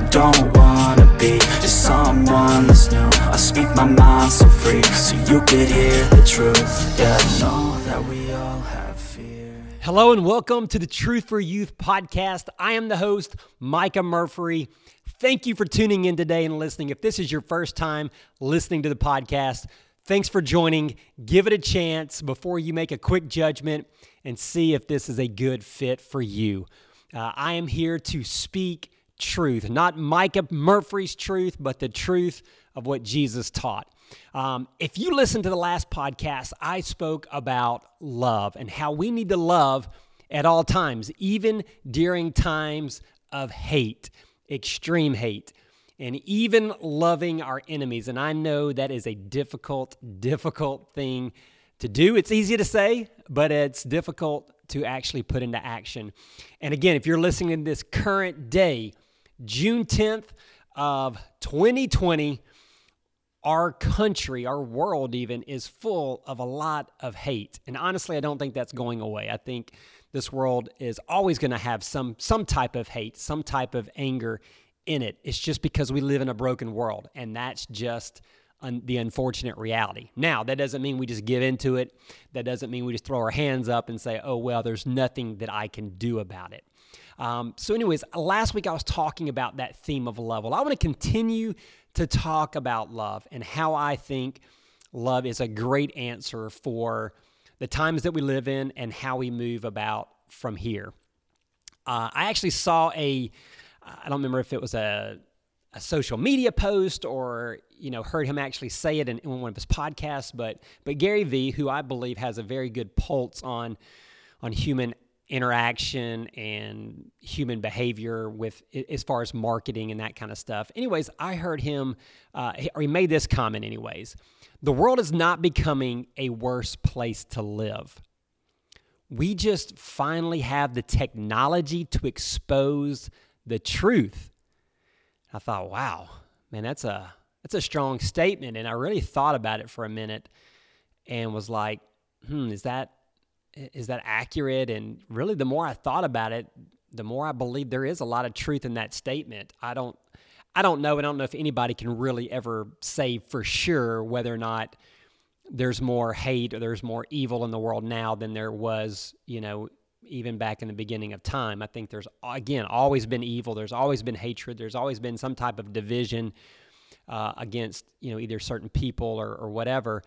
I don't wanna be just someone that's new I speak my mind so free So you could hear the truth Yeah, I know that we all have fear Hello and welcome to the Truth for Youth podcast. I am the host, Micah Murphy. Thank you for tuning in today and listening. If this is your first time listening to the podcast, thanks for joining. Give it a chance before you make a quick judgment and see if this is a good fit for you. Uh, I am here to speak truth, not Micah Murphy's truth, but the truth of what Jesus taught. Um, if you listen to the last podcast, I spoke about love and how we need to love at all times, even during times of hate, extreme hate, and even loving our enemies. And I know that is a difficult, difficult thing to do. It's easy to say, but it's difficult to actually put into action. And again, if you're listening in this current day, June 10th of 2020, our country, our world even, is full of a lot of hate. And honestly, I don't think that's going away. I think this world is always going to have some some type of hate, some type of anger in it. It's just because we live in a broken world, and that's just un- the unfortunate reality. Now, that doesn't mean we just give into it. That doesn't mean we just throw our hands up and say, "Oh well, there's nothing that I can do about it." Um, so, anyways, last week I was talking about that theme of love. Well, I want to continue to talk about love and how I think love is a great answer for the times that we live in and how we move about from here. Uh, I actually saw a, I don't remember if it was a, a social media post or you know heard him actually say it in, in one of his podcasts, but but Gary Vee, who I believe has a very good pulse on on human interaction and human behavior with as far as marketing and that kind of stuff. Anyways, I heard him, uh, or he made this comment, anyways. The world is not becoming a worse place to live. We just finally have the technology to expose the truth. I thought, wow, man, that's a that's a strong statement, and I really thought about it for a minute, and was like, hmm, is that is that accurate? And really, the more I thought about it, the more I believe there is a lot of truth in that statement. I don't, I don't know. I don't know if anybody can really ever say for sure whether or not there's more hate or there's more evil in the world now than there was, you know, even back in the beginning of time. I think there's again always been evil. There's always been hatred. There's always been some type of division uh, against, you know, either certain people or, or whatever.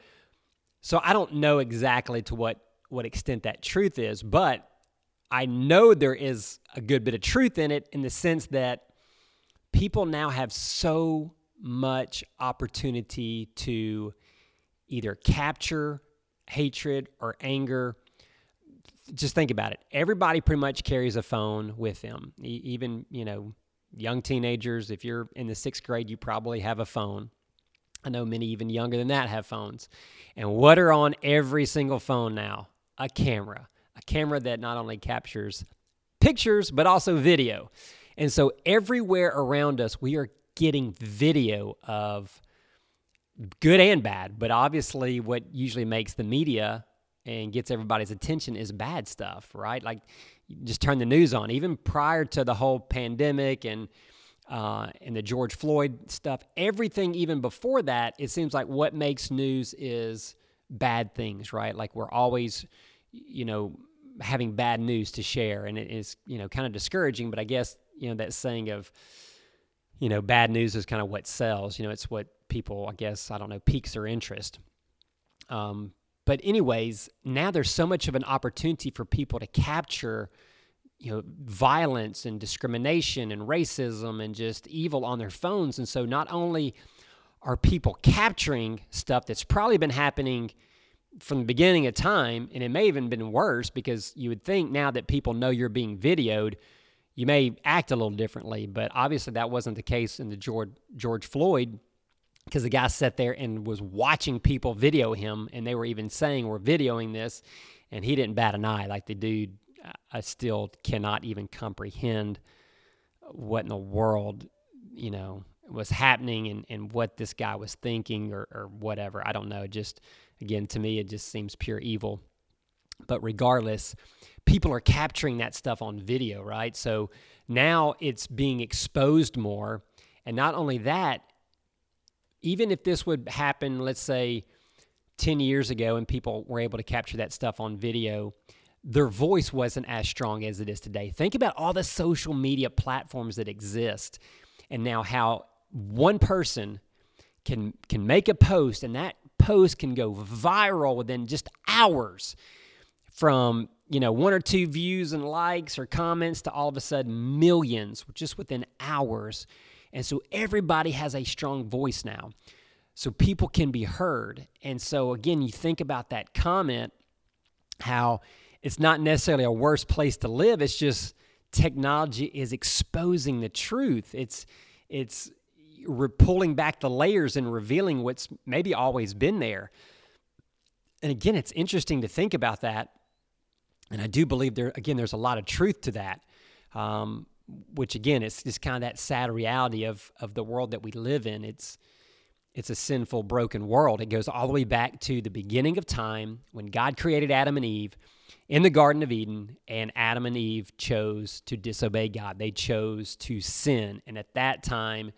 So I don't know exactly to what what extent that truth is, but I know there is a good bit of truth in it in the sense that people now have so much opportunity to either capture hatred or anger. Just think about it. Everybody pretty much carries a phone with them. even, you know, young teenagers, if you're in the sixth grade, you probably have a phone. I know many even younger than that have phones. And what are on every single phone now? A camera, a camera that not only captures pictures, but also video. And so everywhere around us, we are getting video of good and bad. But obviously, what usually makes the media and gets everybody's attention is bad stuff, right? Like, just turn the news on. Even prior to the whole pandemic and uh, and the George Floyd stuff, everything even before that, it seems like what makes news is bad things, right? Like we're always, you know, having bad news to share, and it is, you know, kind of discouraging. But I guess you know that saying of, you know, bad news is kind of what sells. You know, it's what people, I guess, I don't know, piques their interest. Um, but anyways, now there's so much of an opportunity for people to capture you know violence and discrimination and racism and just evil on their phones and so not only are people capturing stuff that's probably been happening from the beginning of time, and it may even been worse because you would think now that people know you're being videoed, you may act a little differently. But obviously, that wasn't the case in the George George Floyd because the guy sat there and was watching people video him, and they were even saying we're videoing this, and he didn't bat an eye. Like the dude, I still cannot even comprehend what in the world, you know, was happening and, and what this guy was thinking or, or whatever. I don't know. Just again, to me, it just seems pure evil. But regardless, people are capturing that stuff on video, right? So now it's being exposed more. And not only that, even if this would happen, let's say 10 years ago, and people were able to capture that stuff on video, their voice wasn't as strong as it is today. Think about all the social media platforms that exist and now how one person can can make a post and that post can go viral within just hours from you know one or two views and likes or comments to all of a sudden millions just within hours. And so everybody has a strong voice now. So people can be heard. And so again you think about that comment how it's not necessarily a worse place to live. It's just technology is exposing the truth. It's it's pulling back the layers and revealing what's maybe always been there. And again, it's interesting to think about that. And I do believe there, again, there's a lot of truth to that. Um, which again, it's just kind of that sad reality of of the world that we live in. It's it's a sinful, broken world. It goes all the way back to the beginning of time when God created Adam and Eve in the Garden of Eden, and Adam and Eve chose to disobey God. They chose to sin, and at that time,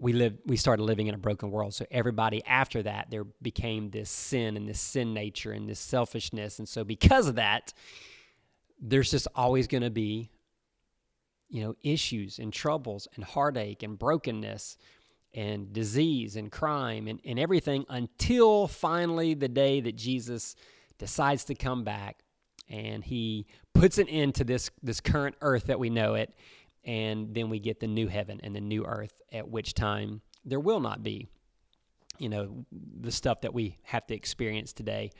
we lived we started living in a broken world. So everybody after that there became this sin and this sin nature and this selfishness. And so because of that there's just always going to be you know issues and troubles and heartache and brokenness and disease and crime and, and everything until finally the day that jesus decides to come back and he puts an end to this this current earth that we know it and then we get the new heaven and the new earth, at which time there will not be, you know, the stuff that we have to experience today.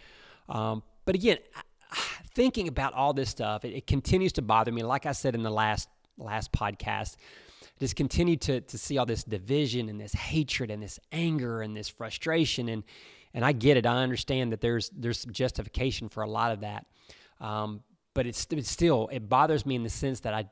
Um, but again, thinking about all this stuff, it, it, continues to bother me. Like I said in the last last podcast, just continue to to see all this division and this hatred and this anger and this frustration and and I get it. I understand that there's there's some justification for a lot of that. Um, but it's, it's still it bothers me in the sense that I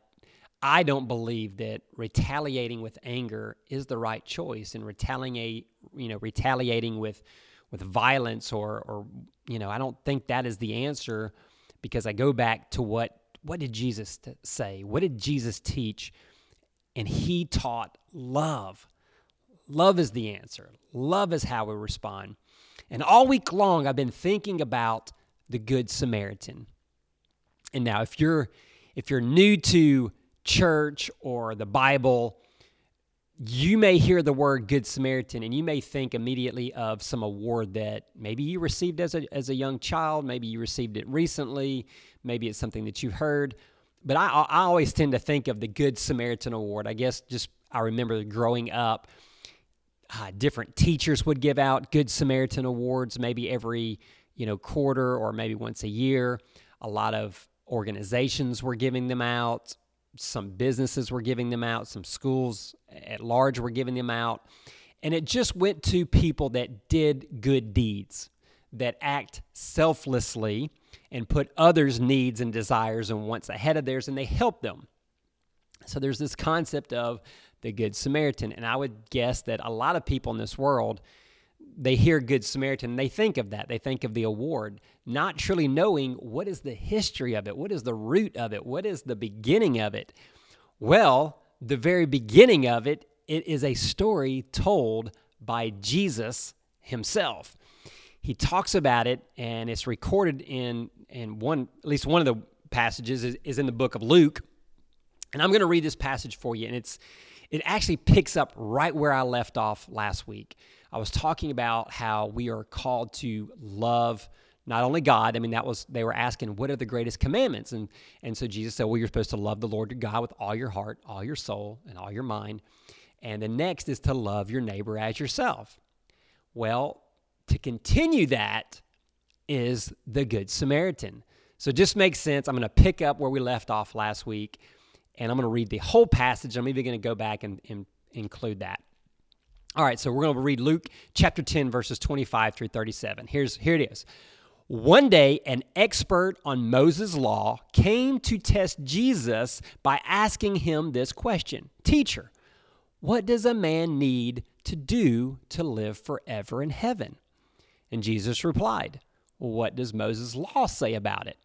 I don't believe that retaliating with anger is the right choice and retaliate, you know, retaliating with with violence or or you know, I don't think that is the answer because I go back to what what did Jesus say? What did Jesus teach? And he taught love. Love is the answer. Love is how we respond. And all week long I've been thinking about the good Samaritan. And now if you're if you're new to church or the Bible, you may hear the word Good Samaritan and you may think immediately of some award that maybe you received as a, as a young child, maybe you received it recently, maybe it's something that you heard. But I, I always tend to think of the Good Samaritan Award. I guess just I remember growing up, uh, different teachers would give out Good Samaritan Awards maybe every you know quarter or maybe once a year. A lot of organizations were giving them out some businesses were giving them out, some schools at large were giving them out. And it just went to people that did good deeds, that act selflessly and put others' needs and desires and wants ahead of theirs, and they help them. So there's this concept of the Good Samaritan. And I would guess that a lot of people in this world they hear Good Samaritan, they think of that. They think of the award, not truly knowing what is the history of it, what is the root of it, what is the beginning of it. Well, the very beginning of it, it is a story told by Jesus himself. He talks about it, and it's recorded in in one at least one of the passages is, is in the book of Luke. And I'm going to read this passage for you, and it's it actually picks up right where I left off last week. I was talking about how we are called to love not only God, I mean, that was, they were asking, what are the greatest commandments? And, and so Jesus said, well, you're supposed to love the Lord your God with all your heart, all your soul, and all your mind. And the next is to love your neighbor as yourself. Well, to continue that is the Good Samaritan. So it just makes sense. I'm going to pick up where we left off last week, and I'm going to read the whole passage. I'm even going to go back and, and include that. All right, so we're going to read Luke chapter 10, verses 25 through 37. Here's, here it is. One day, an expert on Moses' law came to test Jesus by asking him this question Teacher, what does a man need to do to live forever in heaven? And Jesus replied, What does Moses' law say about it?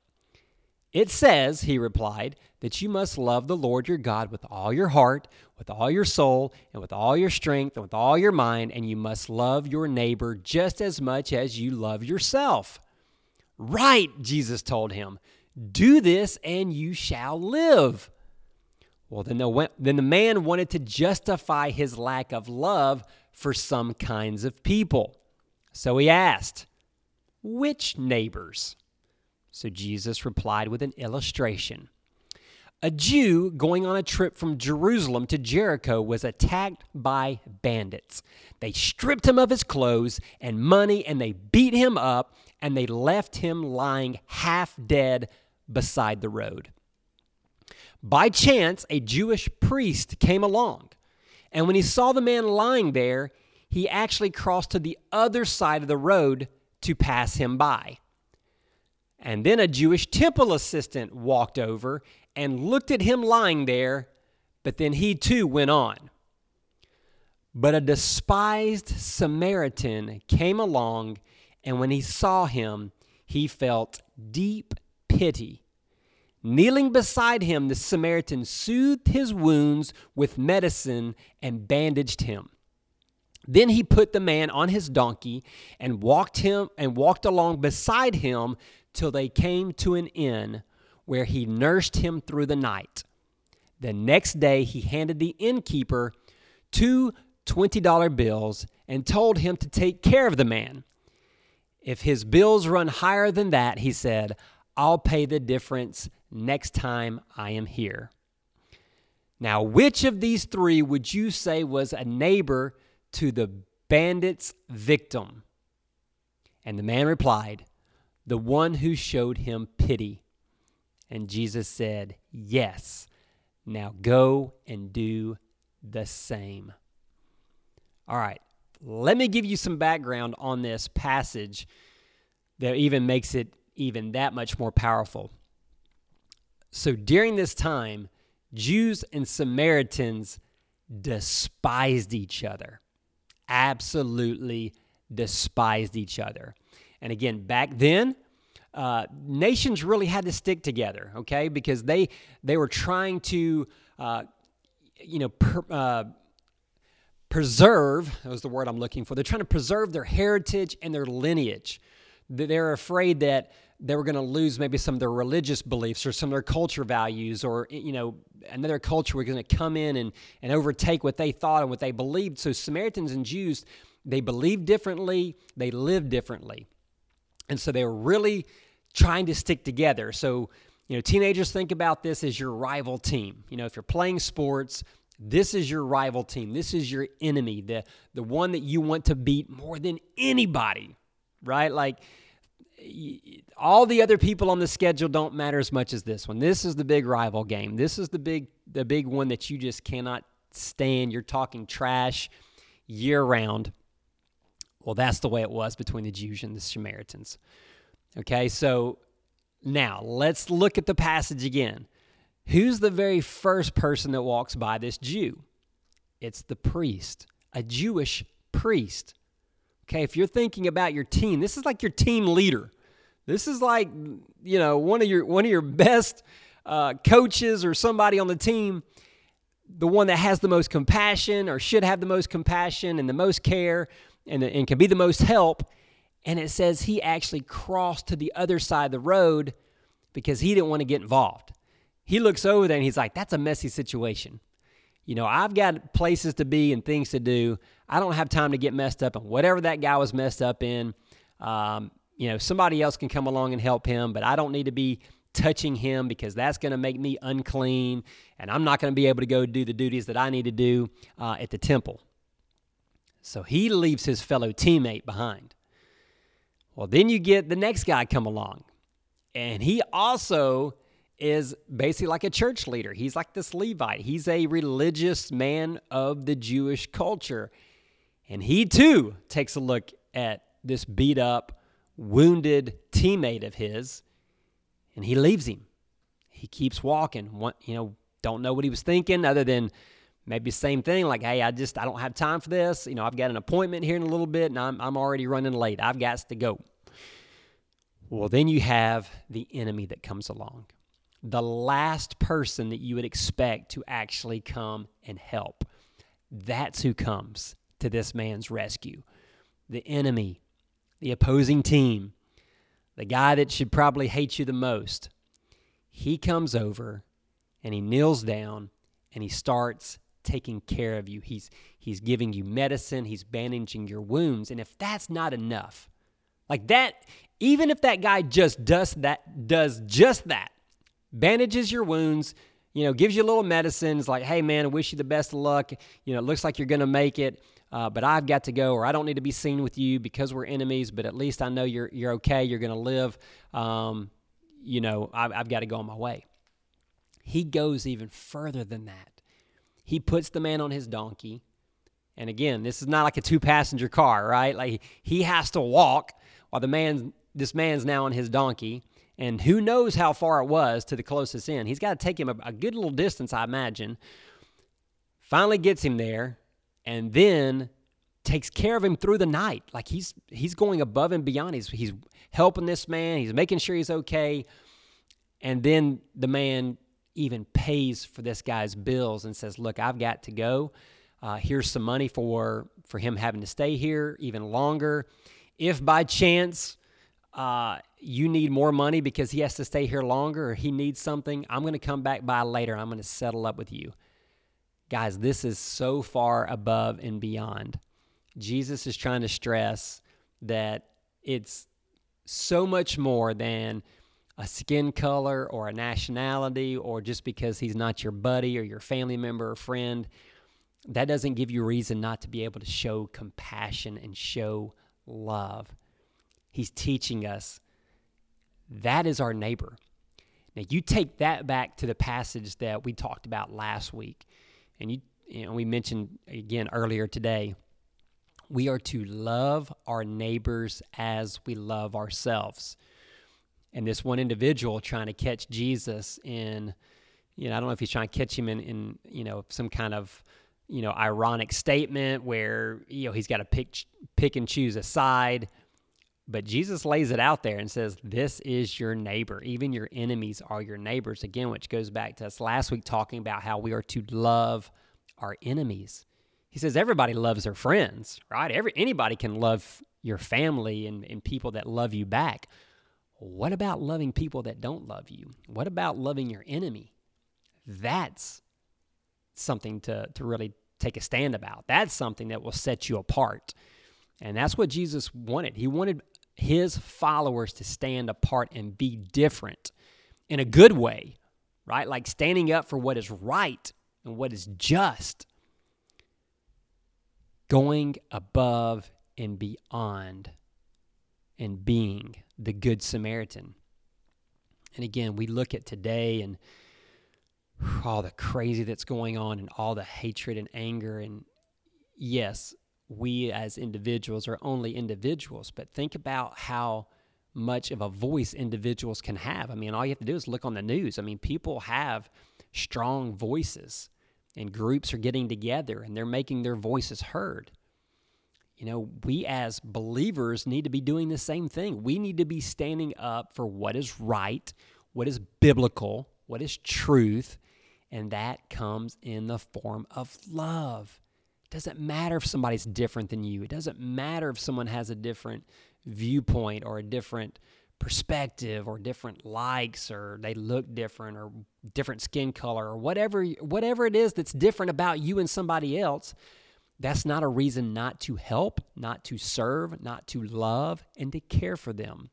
It says, he replied, that you must love the Lord your God with all your heart, with all your soul, and with all your strength, and with all your mind, and you must love your neighbor just as much as you love yourself. Right, Jesus told him. Do this and you shall live. Well, then the, then the man wanted to justify his lack of love for some kinds of people. So he asked, Which neighbors? So Jesus replied with an illustration. A Jew going on a trip from Jerusalem to Jericho was attacked by bandits. They stripped him of his clothes and money and they beat him up and they left him lying half dead beside the road. By chance, a Jewish priest came along, and when he saw the man lying there, he actually crossed to the other side of the road to pass him by. And then a Jewish temple assistant walked over and looked at him lying there, but then he too went on. But a despised Samaritan came along, and when he saw him, he felt deep pity. Kneeling beside him, the Samaritan soothed his wounds with medicine and bandaged him. Then he put the man on his donkey and walked him and walked along beside him till they came to an inn where he nursed him through the night. The next day he handed the innkeeper two $20 bills and told him to take care of the man. If his bills run higher than that, he said, I'll pay the difference next time I am here. Now, which of these three would you say was a neighbor to the bandit's victim? And the man replied, the one who showed him pity. And Jesus said, Yes, now go and do the same. All right, let me give you some background on this passage that even makes it even that much more powerful. So during this time, Jews and Samaritans despised each other. Absolutely despised each other. And again, back then, uh, nations really had to stick together, okay, because they they were trying to, uh, you know, per, uh, preserve. That was the word I'm looking for. They're trying to preserve their heritage and their lineage. They're afraid that they were going to lose maybe some of their religious beliefs or some of their culture values, or you know, another culture was going to come in and and overtake what they thought and what they believed. So Samaritans and Jews, they believed differently, they lived differently. And so they were really trying to stick together. So, you know, teenagers think about this as your rival team. You know, if you're playing sports, this is your rival team. This is your enemy, the the one that you want to beat more than anybody, right? Like all the other people on the schedule don't matter as much as this one. This is the big rival game. This is the big the big one that you just cannot stand. You're talking trash year round. Well, that's the way it was between the Jews and the Samaritans. Okay, so now let's look at the passage again. Who's the very first person that walks by this Jew? It's the priest, a Jewish priest. Okay, if you're thinking about your team, this is like your team leader. This is like, you know, one of your one of your best uh, coaches or somebody on the team, the one that has the most compassion or should have the most compassion and the most care and, and can be the most help. And it says he actually crossed to the other side of the road because he didn't want to get involved. He looks over there and he's like, that's a messy situation. You know, I've got places to be and things to do. I don't have time to get messed up in whatever that guy was messed up in. Um, you know, somebody else can come along and help him, but I don't need to be touching him because that's going to make me unclean and I'm not going to be able to go do the duties that I need to do uh, at the temple. So he leaves his fellow teammate behind. Well, then you get the next guy come along, and he also is basically like a church leader. He's like this Levite. He's a religious man of the Jewish culture. And he too takes a look at this beat up, wounded teammate of his, and he leaves him. He keeps walking. You know, don't know what he was thinking other than maybe same thing like hey i just i don't have time for this you know i've got an appointment here in a little bit and i'm, I'm already running late i've got to go well then you have the enemy that comes along the last person that you would expect to actually come and help. That's who comes to this man's rescue. The enemy, the opposing team, the guy that should probably hate you the most. He comes over and he kneels down and he starts taking care of you. He's he's giving you medicine, he's bandaging your wounds. And if that's not enough, like that even if that guy just does that does just that, bandages your wounds, you know, gives you a little medicine, it's like, "Hey man, I wish you the best of luck. You know, it looks like you're going to make it." Uh, but I've got to go, or I don't need to be seen with you because we're enemies. But at least I know you're you're okay. You're going to live. Um, you know, I've, I've got to go on my way. He goes even further than that. He puts the man on his donkey. And again, this is not like a two passenger car, right? Like he has to walk while the man, this man's now on his donkey. And who knows how far it was to the closest inn. He's got to take him a, a good little distance, I imagine. Finally gets him there and then takes care of him through the night. Like he's he's going above and beyond. He's he's helping this man. He's making sure he's okay. And then the man even pays for this guy's bills and says, "Look, I've got to go. Uh, here's some money for for him having to stay here even longer. If by chance uh, you need more money because he has to stay here longer or he needs something, I'm going to come back by later. I'm going to settle up with you." Guys, this is so far above and beyond. Jesus is trying to stress that it's so much more than a skin color or a nationality or just because he's not your buddy or your family member or friend, that doesn't give you reason not to be able to show compassion and show love. He's teaching us that is our neighbor. Now, you take that back to the passage that we talked about last week, and you, you know, we mentioned again earlier today. We are to love our neighbors as we love ourselves and this one individual trying to catch Jesus in, you know, I don't know if he's trying to catch him in, in you know, some kind of, you know, ironic statement where, you know, he's got to pick, pick and choose a side. But Jesus lays it out there and says, This is your neighbor. Even your enemies are your neighbors. Again, which goes back to us last week talking about how we are to love our enemies. He says everybody loves their friends, right? Every anybody can love your family and, and people that love you back. What about loving people that don't love you? What about loving your enemy? That's something to, to really take a stand about. That's something that will set you apart. And that's what Jesus wanted. He wanted his followers to stand apart and be different in a good way, right? Like standing up for what is right and what is just, going above and beyond and being the Good Samaritan. And again, we look at today and all the crazy that's going on and all the hatred and anger. And yes, we as individuals are only individuals, but think about how much of a voice individuals can have. I mean, all you have to do is look on the news. I mean, people have strong voices, and groups are getting together and they're making their voices heard you know, we as believers need to be doing the same thing. We need to be standing up for what is right, what is biblical, what is truth, and that comes in the form of love. It doesn't matter if somebody's different than you. It doesn't matter if someone has a different viewpoint or a different perspective or different likes or they look different or different skin color or whatever whatever it is that's different about you and somebody else that's not a reason not to help, not to serve, not to love, and to care for them.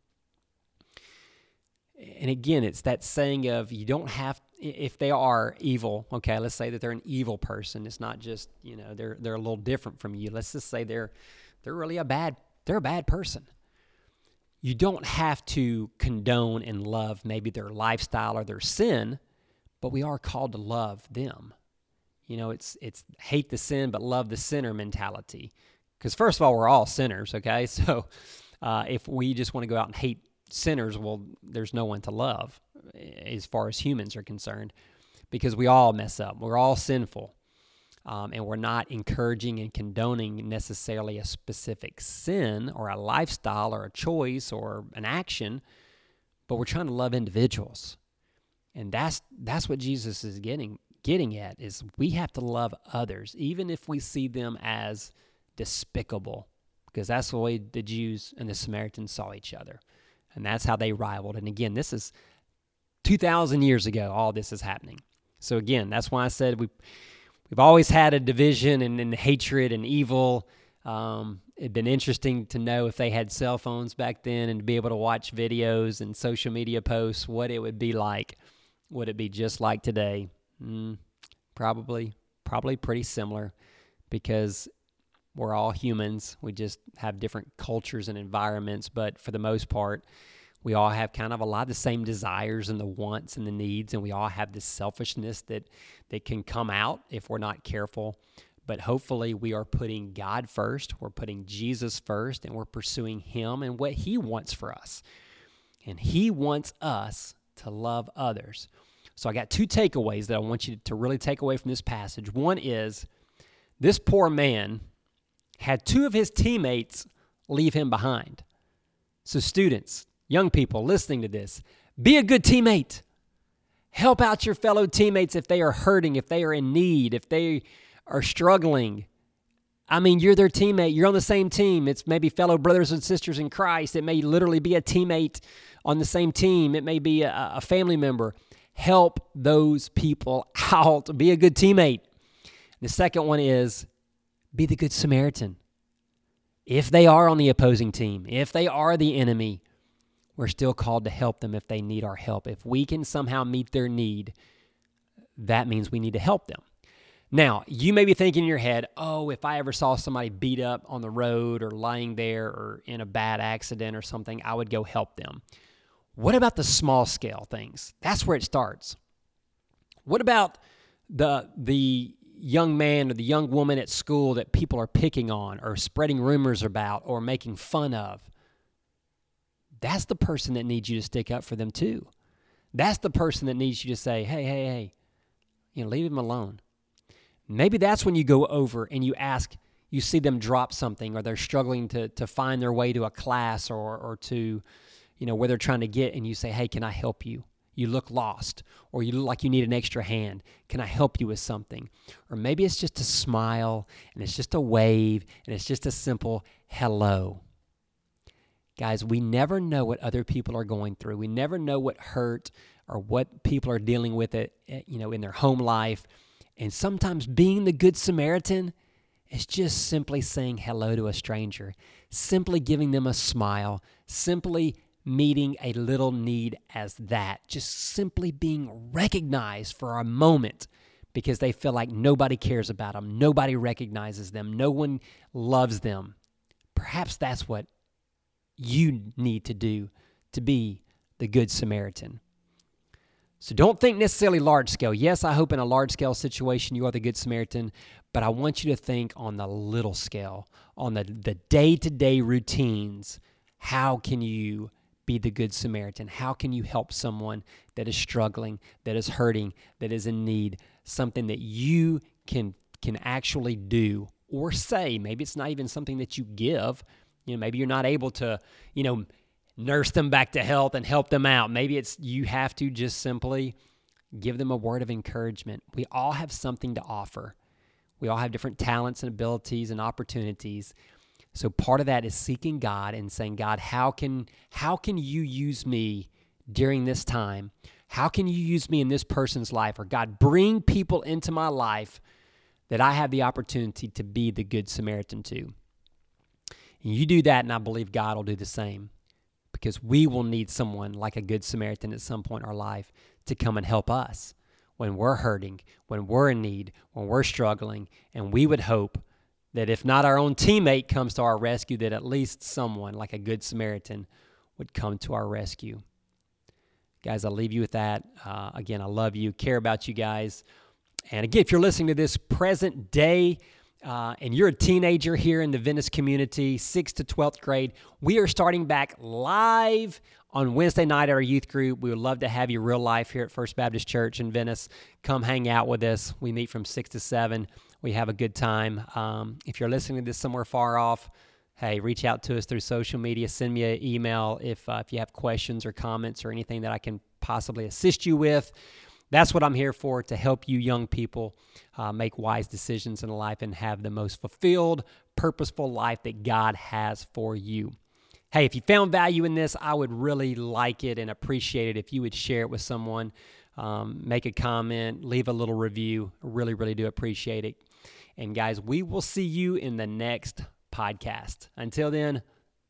And again, it's that saying of you don't have if they are evil, okay, let's say that they're an evil person. It's not just, you know, they're they're a little different from you. Let's just say they're they're really a bad they're a bad person. You don't have to condone and love maybe their lifestyle or their sin, but we are called to love them. You know, it's it's hate the sin but love the sinner mentality. Because first of all, we're all sinners. Okay, so uh, if we just want to go out and hate sinners, well, there's no one to love as far as humans are concerned, because we all mess up. We're all sinful. Um, and we're not encouraging and condoning necessarily a specific sin or a lifestyle or a choice or an action, but we're trying to love individuals. And that's that's what Jesus is getting getting at is we have to love others even if we see them as despicable because that's the way the Jews and the Samaritans saw each other. And that's how they rivaled. And again, this is 2000 years ago all this is happening. So again, that's why I said we we've always had a division and, and hatred and evil. Um, it'd been interesting to know if they had cell phones back then and to be able to watch videos and social media posts, what it would be like. Would it be just like today? Mm, probably, probably pretty similar because we're all humans. We just have different cultures and environments, but for the most part, we all have kind of a lot of the same desires and the wants and the needs, and we all have this selfishness that that can come out if we're not careful. But hopefully, we are putting God first, we're putting Jesus first, and we're pursuing Him and what He wants for us. And He wants us to love others. So I got two takeaways that I want you to really take away from this passage. One is this poor man had two of his teammates leave him behind. So, students, young people listening to this, be a good teammate. Help out your fellow teammates if they are hurting, if they are in need, if they are struggling. I mean, you're their teammate. You're on the same team. It's maybe fellow brothers and sisters in Christ. It may literally be a teammate on the same team. It may be a, a family member help those people out. Be a good teammate. The second one is be the good Samaritan. If they are on the opposing team, if they are the enemy, we're still called to help them if they need our help. If we can somehow meet their need, that means we need to help them. Now, you may be thinking in your head, oh, if I ever saw somebody beat up on the road or lying there or in a bad accident or something, I would go help them. What about the small scale things? That's where it starts. What about the the young man or the young woman at school that people are picking on or spreading rumors about or making fun of? That's the person that needs you to stick up for them too. That's the person that needs you to say, "Hey, hey, hey, you know, leave him alone." Maybe that's when you go over and you ask, you see them drop something or they're struggling to to find their way to a class or or to you know, where they're trying to get, and you say, Hey, can I help you? You look lost, or you look like you need an extra hand. Can I help you with something? Or maybe it's just a smile, and it's just a wave, and it's just a simple hello. Guys, we never know what other people are going through. We never know what hurt or what people are dealing with it, eh, you know, in their home life. And sometimes being the good Samaritan is just simply saying hello to a stranger, simply giving them a smile, simply meeting a little need as that, just simply being recognized for a moment because they feel like nobody cares about them, nobody recognizes them, no one loves them. Perhaps that's what you need to do to be the Good Samaritan. So don't think necessarily large scale. Yes, I hope in a large scale situation you are the Good Samaritan, but I want you to think on the little scale, on the day to day routines. How can you be the Good Samaritan? How can you help someone that is struggling, that is hurting, that is in need? Something that you can can actually do or say. Maybe it's not even something that you give. You know, maybe you're not able to, you know, nurse them back to health and help them out. Maybe it's you have to just simply give them a word of encouragement. We all have something to offer. We all have different talents and abilities and opportunities. So part of that is seeking God and saying, God, how can how can you use me during this time? How can you use me in this person's life? Or God, bring people into my life that I have the opportunity to be the good Samaritan to. And you do that, and I believe God will do the same because we will need someone like a good Samaritan at some point in our life to come and help us when we're hurting, when we're in need, when we're struggling. And we would hope that if not our own teammate comes to our rescue, that at least someone like a good Samaritan would come to our rescue. Guys, I'll leave you with that. Uh, again, I love you, care about you guys. And again, if you're listening to this present day, uh, and you're a teenager here in the Venice community, 6th to 12th grade, we are starting back live on Wednesday night at our youth group. We would love to have you real life here at First Baptist Church in Venice. Come hang out with us. We meet from 6 to 7 we have a good time. Um, if you're listening to this somewhere far off, hey, reach out to us through social media. Send me an email if uh, if you have questions or comments or anything that I can possibly assist you with. That's what I'm here for to help you young people uh, make wise decisions in life and have the most fulfilled, purposeful life that God has for you. Hey, if you found value in this, I would really like it and appreciate it if you would share it with someone, um, make a comment, leave a little review. Really, really do appreciate it. And guys, we will see you in the next podcast. Until then,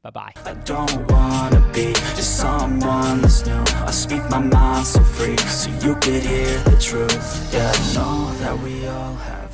bye bye. I don't wanna be just someone that's new. I speak my mind so free, so you could hear the truth. Yeah, I know that we all have